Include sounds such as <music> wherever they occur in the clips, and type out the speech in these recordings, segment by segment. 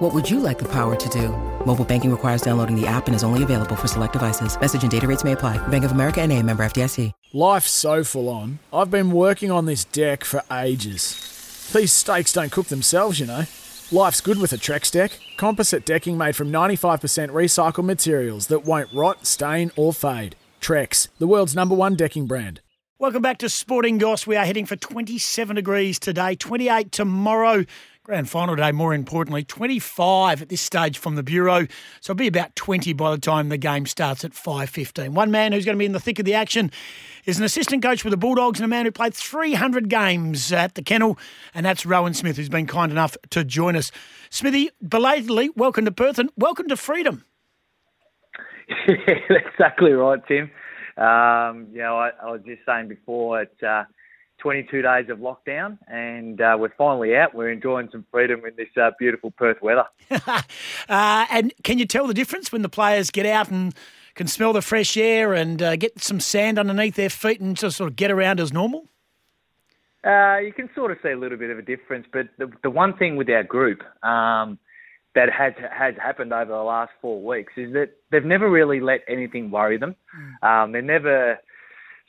What would you like the power to do? Mobile banking requires downloading the app and is only available for select devices. Message and data rates may apply. Bank of America and a member FDIC. Life's so full on. I've been working on this deck for ages. These steaks don't cook themselves, you know. Life's good with a Trex deck. Composite decking made from 95% recycled materials that won't rot, stain, or fade. Trex, the world's number one decking brand. Welcome back to Sporting Goss. We are heading for 27 degrees today, 28 tomorrow. Grand final day, more importantly, 25 at this stage from the Bureau. So it'll be about 20 by the time the game starts at 5.15. One man who's going to be in the thick of the action is an assistant coach with the Bulldogs and a man who played 300 games at the Kennel, and that's Rowan Smith, who's been kind enough to join us. Smithy, belatedly, welcome to Perth and welcome to freedom. Yeah, <laughs> exactly right, Tim. Um, you know, I, I, was just saying before, it's uh, 22 days of lockdown, and uh, we're finally out. We're enjoying some freedom in this uh, beautiful Perth weather. <laughs> Uh, and can you tell the difference when the players get out and can smell the fresh air and uh, get some sand underneath their feet and just sort of get around as normal? Uh, you can sort of see a little bit of a difference, but the, the one thing with our group um, that has has happened over the last four weeks is that they've never really let anything worry them. Mm. Um, they're never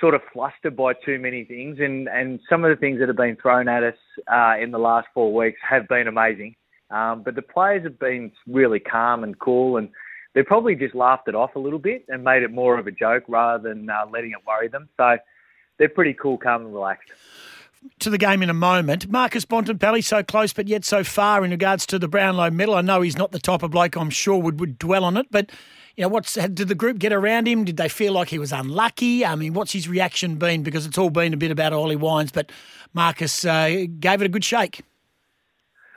sort of flustered by too many things, and, and some of the things that have been thrown at us uh, in the last four weeks have been amazing. Um, but the players have been really calm and cool, and they probably just laughed it off a little bit and made it more of a joke rather than uh, letting it worry them. So they're pretty cool, calm, and relaxed. To the game in a moment. Marcus Bontempelli so close but yet so far in regards to the Brownlow medal. I know he's not the type of bloke I'm sure would, would dwell on it, but you know, what's did the group get around him? Did they feel like he was unlucky? I mean, what's his reaction been? Because it's all been a bit about Ollie Wines, but Marcus uh, gave it a good shake.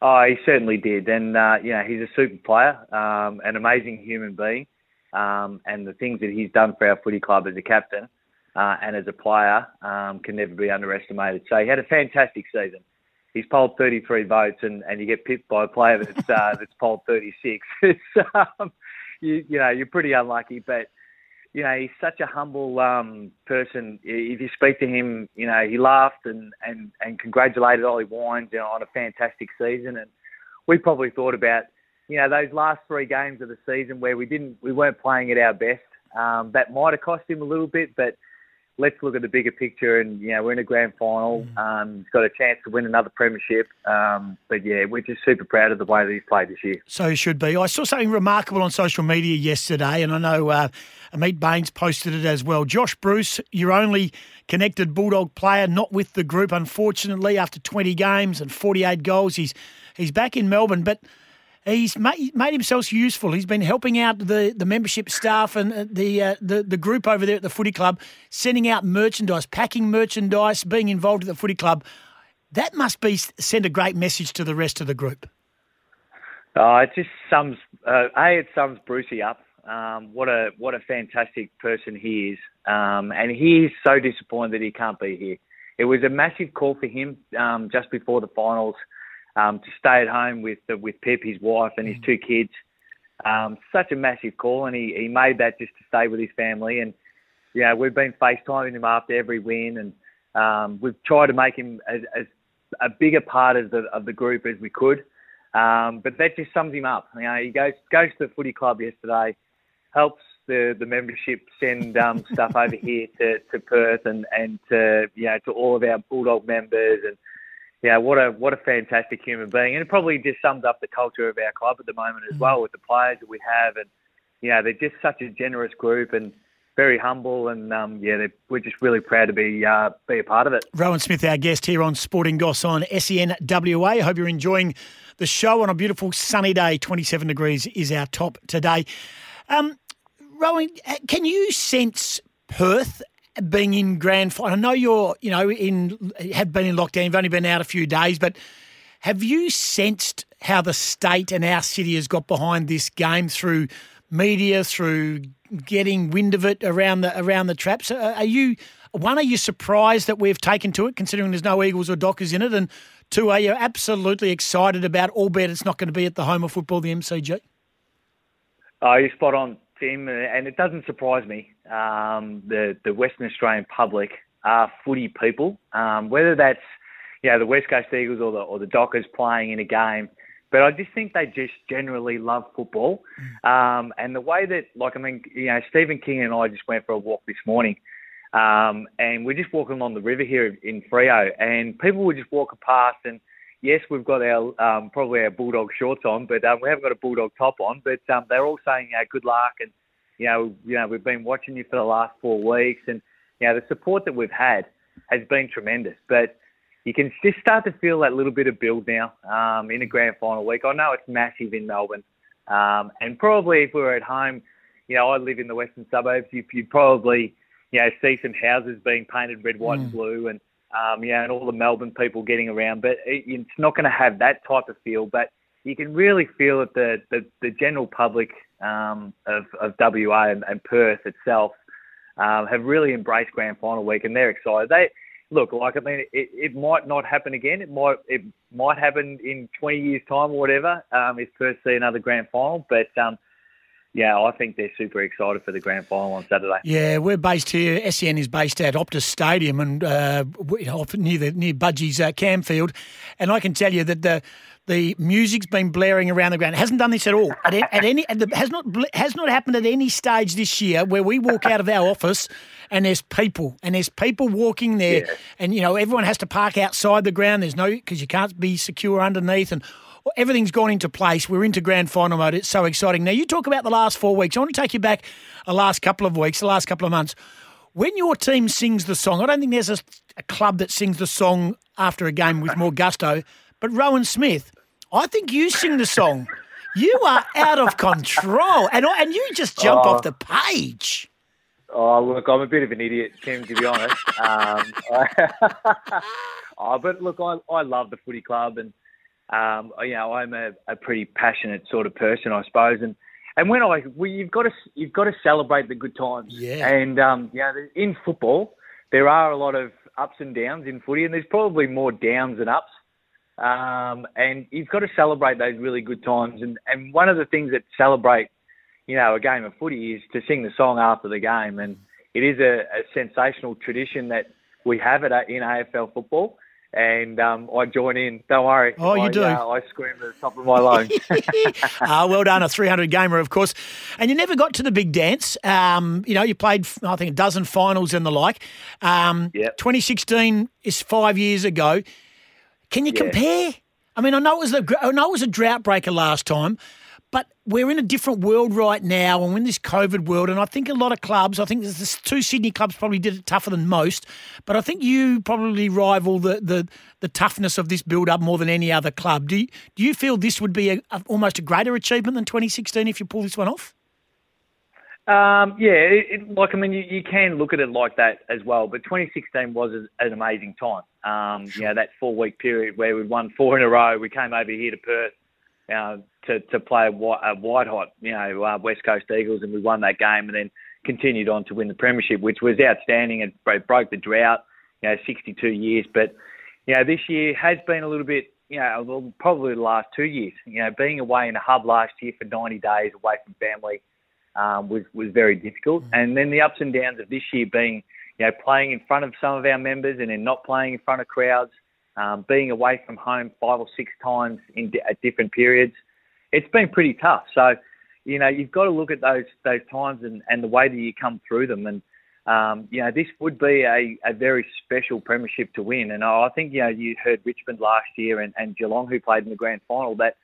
Oh, he certainly did, and uh, you know, he's a super player, um, an amazing human being, um, and the things that he's done for our footy club as a captain uh, and as a player um, can never be underestimated. So he had a fantastic season. He's polled 33 votes, and, and you get pipped by a player that's uh, <laughs> that's polled 36. <laughs> it's, um, you, you know, you're pretty unlucky. But you know, he's such a humble um, person. If you speak to him, you know, he laughed and and and congratulated Ollie Wines you know, on a fantastic season. And we probably thought about, you know, those last three games of the season where we didn't, we weren't playing at our best. Um, that might have cost him a little bit, but let's look at the bigger picture. And you know, we're in a grand final. Mm. Um, he's got a chance to win another premiership. Um, but yeah, we're just super proud of the way that he's played this year. So he should be. I saw something remarkable on social media yesterday, and I know uh, Amit Baines posted it as well. Josh Bruce, your only connected Bulldog player, not with the group, unfortunately, after 20 games and 48 goals. He's he's back in Melbourne, but he's made, himself useful. He's been helping out the, the membership staff and uh, the, uh, the the group over there at the footy club, sending out merchandise, packing merchandise, being involved at the footy club. That must be send a great message to the rest of the group. Oh, it just sums uh, a it sums Brucey up. Um, what a what a fantastic person he is, um, and he is so disappointed that he can't be here. It was a massive call for him um, just before the finals um, to stay at home with with Pip, his wife, and his mm. two kids. Um, such a massive call, and he, he made that just to stay with his family. And know, we've been FaceTiming him after every win, and um, we've tried to make him as, as a bigger part of the of the group as we could. Um, but that just sums him up. You know, he goes goes to the footy club yesterday, helps the, the membership send um, <laughs> stuff over here to, to Perth and, and to you know to all of our Bulldog members and yeah, what a what a fantastic human being, and it probably just sums up the culture of our club at the moment as mm. well with the players that we have, and you know they're just such a generous group and very humble, and um, yeah, we're just really proud to be uh, be a part of it. Rowan Smith, our guest here on Sporting Goss on SENWA. I hope you're enjoying the show on a beautiful sunny day. 27 degrees is our top today. Um, Rowan, can you sense Perth being in grand final. I know you're, you know, in have been in lockdown. You've only been out a few days, but have you sensed how the state and our city has got behind this game through media, through getting wind of it around the around the traps? Uh, are you one, are you surprised that we've taken to it, considering there's no Eagles or Dockers in it? And two, are you absolutely excited about, albeit it's not going to be at the home of football, the MCG? Oh, you're spot on, Tim, and it doesn't surprise me. Um, the the Western Australian public are footy people, um, whether that's you know the West Coast Eagles or the or the Dockers playing in a game. But I just think they just generally love football, um, and the way that like I mean, you know, Steven King and I just went for a walk this morning, um, and we're just walking along the river here in Freo, and people were just walking past and yes, we've got our um, probably our bulldog shorts on, but um, we haven't got a bulldog top on. But um, they're all saying, you know, good luck, and you know, you know, we've been watching you for the last four weeks, and you know, the support that we've had has been tremendous. But you can just start to feel that little bit of build now um, in a grand final week. I know it's massive in Melbourne, um, and probably if we were at home, you know, I live in the western suburbs. You, you'd probably, you know, see some houses being painted red, white, mm. and blue, and um, yeah, and all the Melbourne people getting around. But it, it's not going to have that type of feel. But you can really feel that the the, the general public um, of, of WA and, and Perth itself um, have really embraced grand final week, and they're excited. They look like I mean, it, it might not happen again. It might it might happen in 20 years' time or whatever. Um, if Perth see another grand final, but um, yeah, I think they're super excited for the grand final on Saturday. Yeah, we're based here. SEN is based at Optus Stadium and uh, near the near Budgie's uh, Camfield, and I can tell you that the the music's been blaring around the ground. It hasn't done this at all. At, at any at the, has not has not happened at any stage this year where we walk out of our office and there's people and there's people walking there, yeah. and you know everyone has to park outside the ground. There's no because you can't be secure underneath and everything's gone into place. We're into grand final mode. It's so exciting. Now, you talk about the last four weeks. I want to take you back the last couple of weeks, the last couple of months. When your team sings the song, I don't think there's a, a club that sings the song after a game with more gusto, but Rowan Smith, I think you sing the song. You are out of control, and and you just jump off the page. Oh, look, I'm a bit of an idiot, Tim, to be honest. Um, <laughs> oh, but look, I, I love the footy club, and um, you know, I'm a, a pretty passionate sort of person, I suppose, and and when I, well, you've got to you've got to celebrate the good times. Yeah. And um, you know, in football, there are a lot of ups and downs in footy, and there's probably more downs than ups. Um, and you've got to celebrate those really good times. And and one of the things that celebrate, you know, a game of footy is to sing the song after the game, and it is a, a sensational tradition that we have it in AFL football and um, I join in. Don't worry. Oh, you I, do. Uh, I scream at the top of my lungs. uh, <laughs> well done, a 300 gamer, of course. And you never got to the big dance. Um, you know, you played, I think, a dozen finals and the like. Um, yep. 2016 is five years ago. Can you yeah. compare? I mean, I know it was a, I know it was a drought breaker last time, but we're in a different world right now, and we're in this COVID world. And I think a lot of clubs, I think the two Sydney clubs probably did it tougher than most, but I think you probably rival the the, the toughness of this build up more than any other club. Do you, do you feel this would be a, a, almost a greater achievement than 2016 if you pull this one off? Um, yeah, it, it, like I mean, you, you, can look at it like that as well. But 2016 was an amazing time. Um, sure. You know, that four week period where we won four in a row. We came over here to Perth uh, to to play a white, hot, you know, uh, West Coast Eagles, and we won that game, and then continued on to win the premiership, which was outstanding. It broke the drought, you know, 62 years. But you know, this year has been a little bit, you know, well, probably the last two years. You know, being away in a hub last year for 90 days away from family um, was was very difficult, mm-hmm. and then the ups and downs of this year being, you know, playing in front of some of our members and then not playing in front of crowds um, being away from home five or six times in at different periods, it's been pretty tough. So, you know, you've got to look at those those times and, and the way that you come through them. And um, you know, this would be a, a very special premiership to win. And I think you know you heard Richmond last year and, and Geelong who played in the grand final that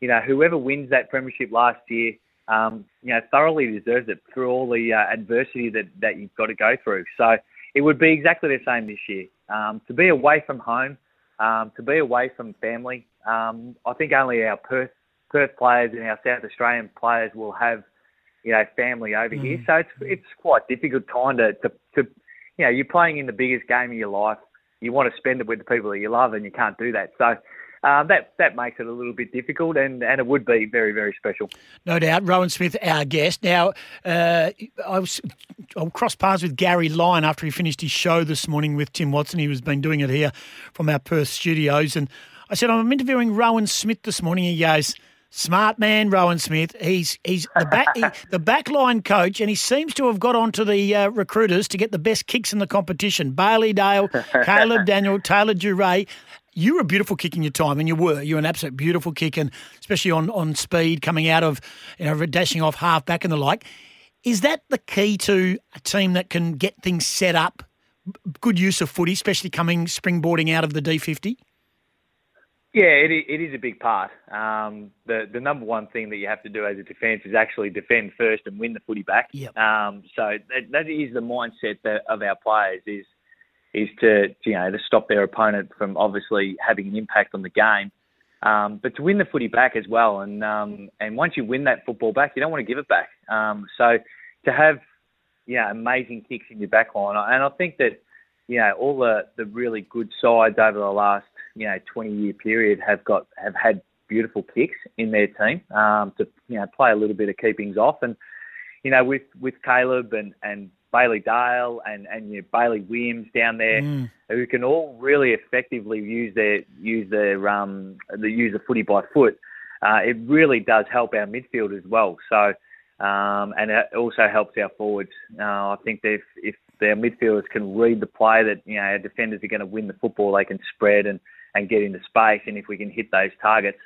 you know whoever wins that premiership last year. Um, you know, thoroughly deserves it through all the uh, adversity that, that you've got to go through. So it would be exactly the same this year. Um, to be away from home, um, to be away from family. Um, I think only our Perth Perth players and our South Australian players will have, you know, family over mm. here. So it's it's quite difficult time to, to to you know you're playing in the biggest game of your life. You want to spend it with the people that you love, and you can't do that. So uh, that that makes it a little bit difficult, and, and it would be very very special. No doubt, Rowan Smith, our guest. Now, uh, I was I crossed paths with Gary Lyon after he finished his show this morning with Tim Watson. He was been doing it here from our Perth studios, and I said I'm interviewing Rowan Smith this morning. He goes. Smart man, Rowan Smith. He's he's the back he, <laughs> the backline coach, and he seems to have got onto the uh, recruiters to get the best kicks in the competition. Bailey Dale, <laughs> Caleb Daniel, Taylor Duryea you were a beautiful kick in your time, and you were. You were an absolute beautiful kick, and especially on, on speed, coming out of, you know, dashing off half back and the like. Is that the key to a team that can get things set up? Good use of footy, especially coming springboarding out of the D50? Yeah, it, it is a big part. Um, the the number one thing that you have to do as a defence is actually defend first and win the footy back. Yep. Um, so that, that is the mindset that, of our players is – is to you know to stop their opponent from obviously having an impact on the game, um, but to win the footy back as well. And um, and once you win that football back, you don't want to give it back. Um, so to have you know amazing kicks in your back line, and I think that you know all the the really good sides over the last you know 20 year period have got have had beautiful kicks in their team um, to you know play a little bit of keepings off and you know with with Caleb and and Bailey Dale and and you know, Bailey Williams down there, mm. who can all really effectively use their use their um the use the footy by foot. Uh, it really does help our midfield as well. So. Um, and it also helps our forwards. Uh, I think if, if their midfielders can read the play that you know our defenders are going to win the football, they can spread and, and get into space. And if we can hit those targets,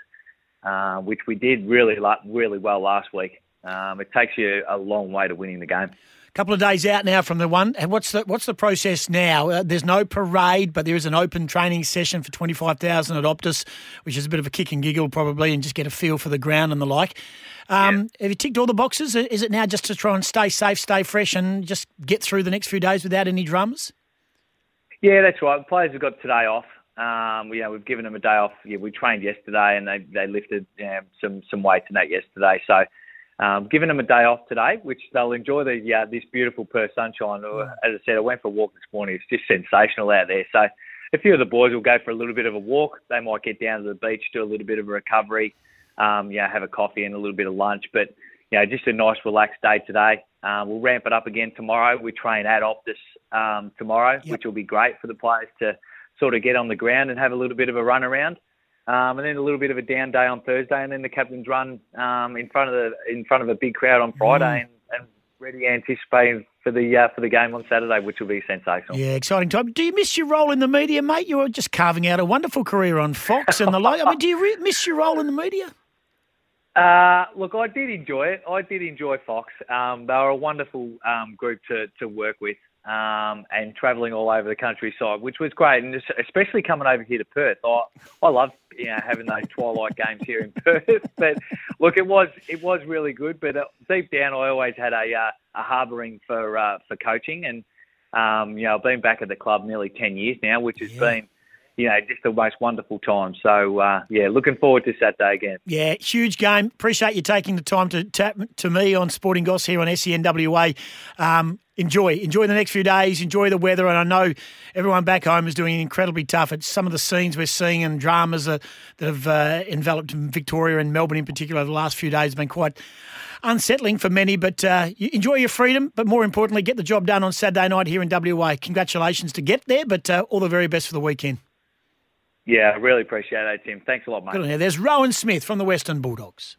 uh, which we did really really well last week, um, it takes you a long way to winning the game couple of days out now from the one. And what's the what's the process now? Uh, there's no parade, but there is an open training session for twenty five thousand at Optus, which is a bit of a kick and giggle probably, and just get a feel for the ground and the like. Um, yeah. Have you ticked all the boxes? Is it now just to try and stay safe, stay fresh, and just get through the next few days without any drums? Yeah, that's right. The players have got today off. Um, we, you know, we've given them a day off. Yeah, we trained yesterday, and they they lifted you know, some some weights and that yesterday. So um, giving them a day off today, which they'll enjoy the uh, this beautiful Perth sunshine. Mm. As I said, I went for a walk this morning. It's just sensational out there. So a few of the boys will go for a little bit of a walk. They might get down to the beach, do a little bit of a recovery, um, you know, have a coffee and a little bit of lunch. But you know, just a nice relaxed day today. Uh, we'll ramp it up again tomorrow. We train at Optus um, tomorrow, yep. which will be great for the players to sort of get on the ground and have a little bit of a run around. Um, and then a little bit of a down day on Thursday, and then the captain's run um, in front of the in front of a big crowd on Friday, mm. and, and ready anticipating for the uh, for the game on Saturday, which will be sensational. Yeah, exciting time. Do you miss your role in the media, mate? You were just carving out a wonderful career on Fox and the like. I mean, do you re- miss your role in the media? Uh, look, I did enjoy it. I did enjoy Fox. Um, they were a wonderful um, group to, to work with um, and travelling all over the countryside, which was great, and especially coming over here to Perth. I I love you know having those <laughs> twilight games here in Perth. <laughs> But look, it was it was really good. But uh, deep down, I always had a uh, a harbouring for uh, for coaching, and um, you know I've been back at the club nearly ten years now, which has yeah. been you know, just the most wonderful time. So, uh, yeah, looking forward to Saturday again. Yeah, huge game. Appreciate you taking the time to tap to me on Sporting Goss here on SENWA. Um, enjoy, enjoy the next few days, enjoy the weather. And I know everyone back home is doing incredibly tough. It's some of the scenes we're seeing and dramas that, that have uh, enveloped Victoria and Melbourne in particular over the last few days have been quite unsettling for many. But uh, enjoy your freedom, but more importantly, get the job done on Saturday night here in WA. Congratulations to get there, but uh, all the very best for the weekend. Yeah, I really appreciate it, Tim. Thanks a lot, mate. Good on you. There's Rowan Smith from the Western Bulldogs.